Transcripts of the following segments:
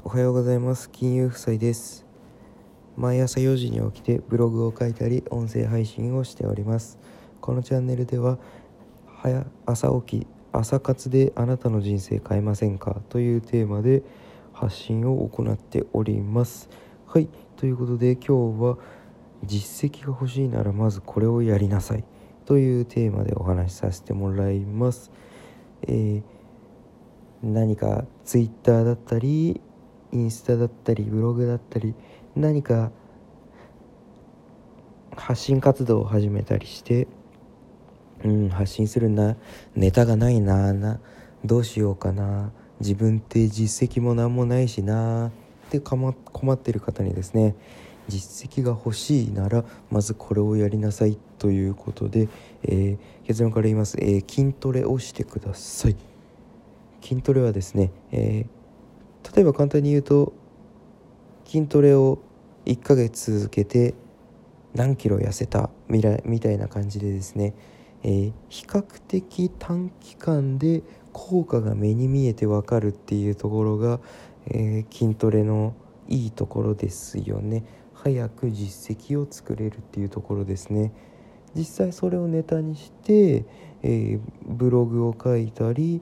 おはようございます。金融夫妻です。毎朝4時に起きてブログを書いたり音声配信をしております。このチャンネルでは早朝起き朝活であなたの人生変えませんか？というテーマで発信を行っております。はい。ということで今日は実績が欲しいならまずこれをやりなさい。というテーマでお話しさせてもらいます。えー何か Twitter だったりインスタだったりブログだったり何か発信活動を始めたりしてうん発信するなネタがないななどうしようかな自分って実績も何もないしなって困ってる方にですね実績が欲しいならまずこれをやりなさいということで、えー、結論から言います、えー、筋トレをしてください。筋トレはですね、えー、例えば簡単に言うと筋トレを1ヶ月続けて何キロ痩せたみたいな感じでですね、えー、比較的短期間で効果が目に見えてわかるっていうところが、えー、筋トレのいいところですよね。早く実績を作れるっていうところですね。実際それをネタにして、えー、ブログを書いたり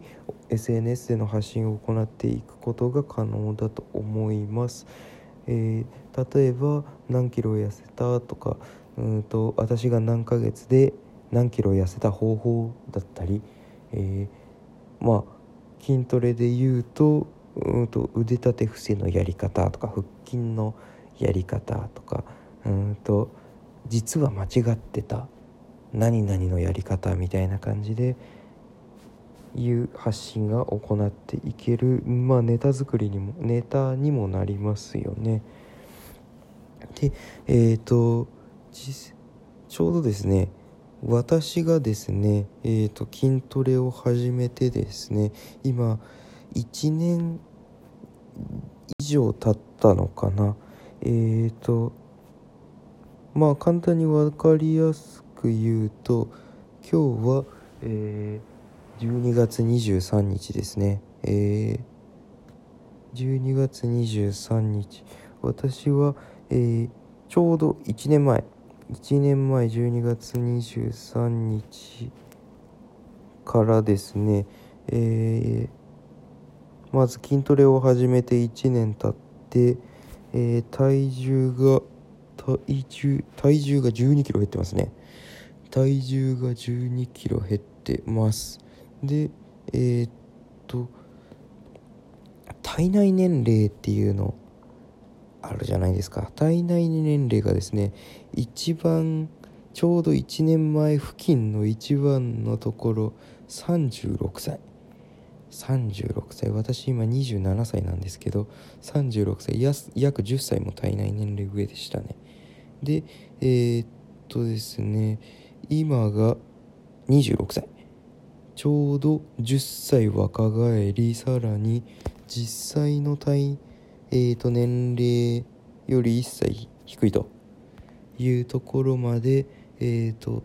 SNS での発信を行っていくことが可能だと思います。えー、例えば何キロ痩せたとかうんと私が何ヶ月で何キロ痩せた方法だったり、えー、まあ筋トレで言うとうんと腕立て伏せのやり方とか腹筋のやり方とかうんと実は間違ってた何々のやり方みたいな感じでいう発信が行っていけるまあネタ作りにもネタにもなりますよね。でえっ、ー、とちょうどですね私がですね、えーと、筋トレを始めてですね今1年以上経ったのかなえっ、ー、とまあ簡単に分かりやすく言うと今日は、えー、12月23日ですね。えー、12月23日。私は、えー、ちょうど1年前。1年前12月23日からですね、えー、まず筋トレを始めて1年経って、えー、体重が体重体重が1 2キロ減ってますね。体重が1 2キロ減ってます。でえー、っと体内年齢っていうのあるじゃないですか。体内年齢がですね一番ちょうど1年前付近の一番のところ36歳。36歳。私今27歳なんですけど36歳。約10歳も体内年齢上でしたね。でえー、っとですね今が26歳。ちょうど10歳若返りさらに実際の体、えー、と年齢より1歳低いというところまで、えー、と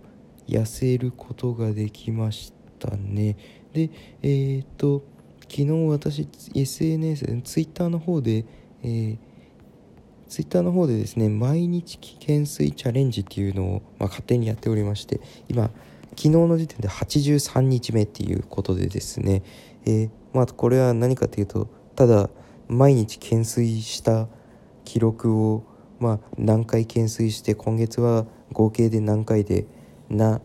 痩せることができましたね。でえー、と昨日私 SNS ツイッターの方で、えー、ツイッターの方でですね毎日懸垂チャレンジっていうのを、まあ、勝手にやっておりまして今昨日の時点で83日目っていうことでですね、えー、まあこれは何かというとただ毎日懸垂した記録をまあ何回懸垂して今月は合計で何回でな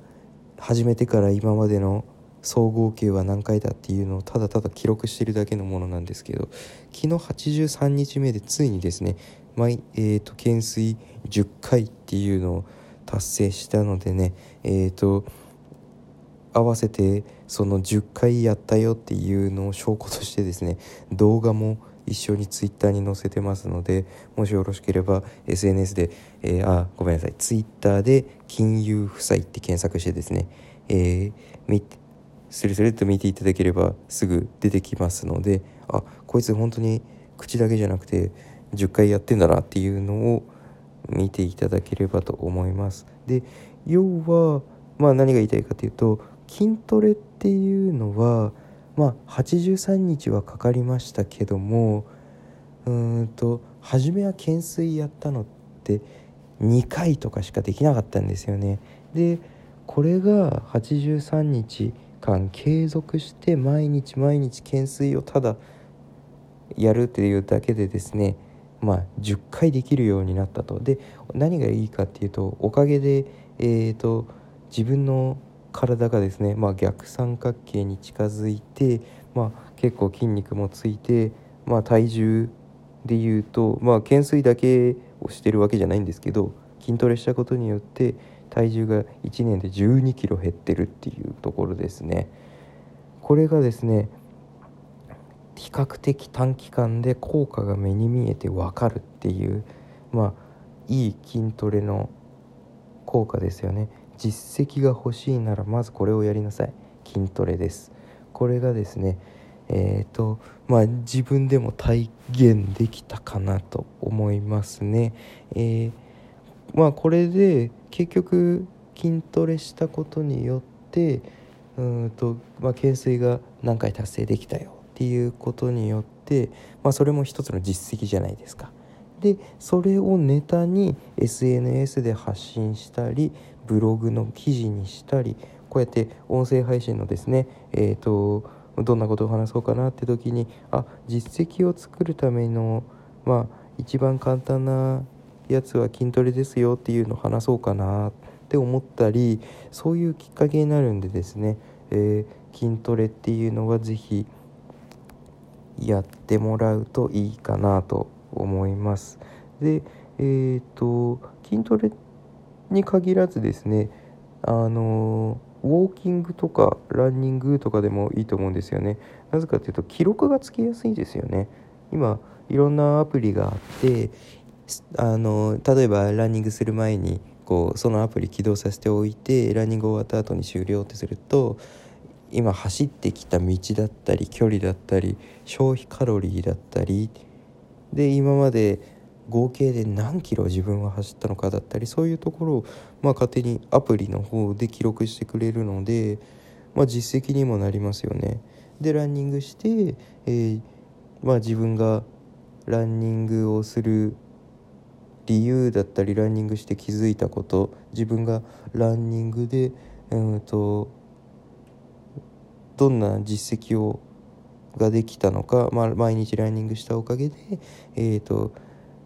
始めてから今までの総合計は何回だっていうのをただただ記録してるだけのものなんですけど昨日83日目でついにですね毎、えーと、懸垂10回っていうのを達成したのでねえっ、ー、と合わせてその10回やったよっていうのを証拠としてですね動画も一緒に Twitter に載せてますのでもしよろしければ SNS で、えー、あごめんなさい Twitter で金融負債って検索してですね、えー、スルスルっと見ていただければすぐ出てきますのであこいつ本当に口だけじゃなくて10回やってんだなっていうのを見ていただければと思います。で要はまあ何が言いたいかというと筋トレっていうのはまあ83日はかかりましたけどもうんと初めは懸垂やったのって2回とかしかできなかったんですよね。でこれが83日間継続して毎日毎日懸垂をただやるっていうだけでですねまあ10回できるようになったと。で何がいいかっていうとおかげでえーと自分の体がですね、まあ、逆三角形に近づいて、まあ、結構筋肉もついて、まあ、体重でいうと、まあ、懸垂だけをしてるわけじゃないんですけど筋トレしたことによって体重が1年で1 2キロ減ってるっていうところですね。これがですね比較的短期間で効果が目に見えて分かるっていうまあいい筋トレの効果ですよね。実績が欲しいならまずこれをやりなさい。筋トレです。これがですねえっ、ー、とまあ自分でも体現できたかなと思いますね。えー、まあこれで結局筋トレしたことによってうんとまあ懸垂が何回達成できたよっていうことによってまあそれも一つの実績じゃないですか。でそれをネタに SNS で発信したりブログの記事にしたりこうやって音声配信のですねえっ、ー、とどんなことを話そうかなって時にあ実績を作るためのまあ一番簡単なやつは筋トレですよっていうのを話そうかなって思ったりそういうきっかけになるんでですね、えー、筋トレっていうのは是非やってもらうといいかなと思います。でえっ、ー、と筋トレってに限らずですねあのウォーキングとかランニングとかでもいいと思うんですよね。なぜかというと記録がつきやすいですよね。今いろんなアプリがあってあの例えばランニングする前にこうそのアプリ起動させておいてランニング終わった後に終了ってすると今走ってきた道だったり距離だったり消費カロリーだったりで今まで合計で何キロ自分は走ったのかだったりそういうところを、まあ、勝手にアプリの方で記録してくれるので、まあ、実績にもなりますよね。でランニングして、え、まあ、自分がランニングをする理由だったりランニングして気づいたこと自分がランニングで、うんとどんな実績をができたのか、まあ、毎日ランニングしたおかげで、えーと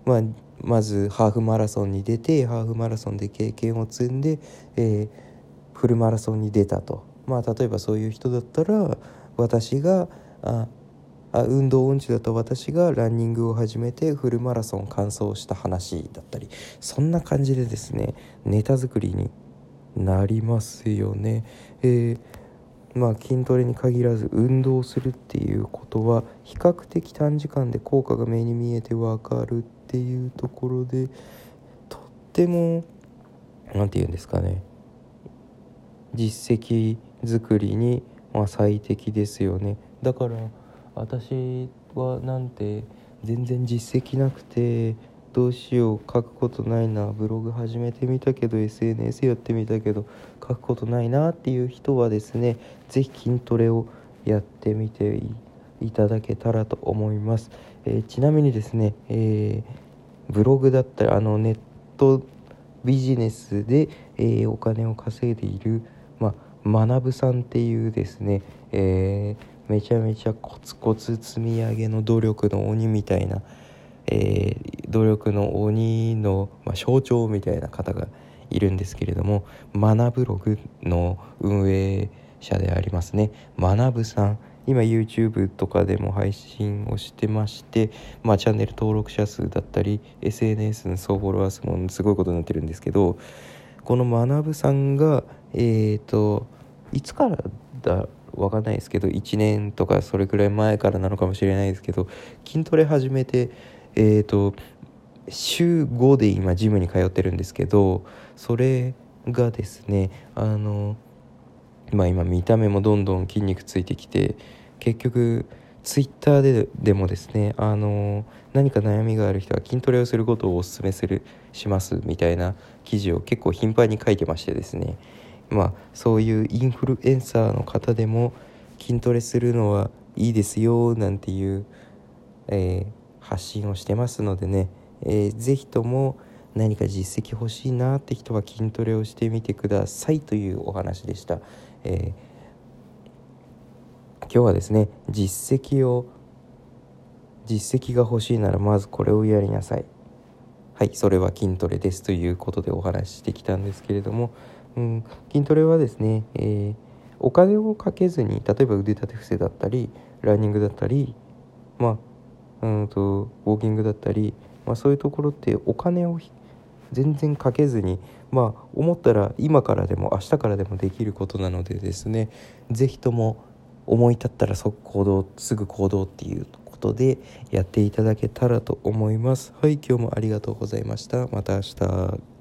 まあ、まずハーフマラソンに出てハーフマラソンで経験を積んで、えー、フルマラソンに出たと、まあ、例えばそういう人だったら私がああ運動音痴だと私がランニングを始めてフルマラソン完走した話だったりそんな感じでですねネタ作りになりますよね。えーまあ、筋トレに限らず運動するっていうことは比較的短時間で効果が目に見えてわかるっていうところでとっても何て言うんですかね。実績作りにま最適ですよね。だから私はなんて全然実績なくてどうしよう。書くことないな。ブログ始めてみたけど SNS やってみたけど書くことないなっていう人はですね是非筋トレをやってみていただけたらと思います、えー、ちなみにですね、えーブログだったりあのネットビジネスで、えー、お金を稼いでいる、まあ、学さんっていうですね、え、めちゃめちゃコツコツ積み上げの努力の鬼みたいな、えー、努力の鬼の、象徴みたいな方がいるんですけれども学ブログの運営者でありますね。学さん。今 YouTube とかでも配信をしてまして、まあ、チャンネル登録者数だったり SNS の総フォロワー数もすごいことになってるんですけどこの学さんがえっ、ー、といつからだわかんないですけど1年とかそれくらい前からなのかもしれないですけど筋トレ始めてえっ、ー、と週5で今ジムに通ってるんですけどそれがですねあのまあ今見た目もどんどん筋肉ついてきて結局ツイッターででもですねあの何か悩みがある人は筋トレをすることをお勧めするしますみたいな記事を結構頻繁に書いてましてですね。まあそういうインフルエンサーの方でも筋トレするのはいいですよなんていう、えー、発信をしてますのでね、えー、ぜひとも何か実績欲しいなって人は筋トレをしてみてくださいというお話でした。えー、今日はですね実績を実績が欲しいならまずこれをやりなさいはいそれは筋トレですということでお話ししてきたんですけれども、うん、筋トレはですね、えー、お金をかけずに例えば腕立て伏せだったりランニングだったりまあうんとウォーキングだったり、まあ、そういうところってお金を全然かけずにまあ思ったら今からでも明日からでもできることなのでですね是非とも思い立ったら即行動すぐ行動っていうことでやっていただけたらと思います。はい今日もありがとうございました。また明日。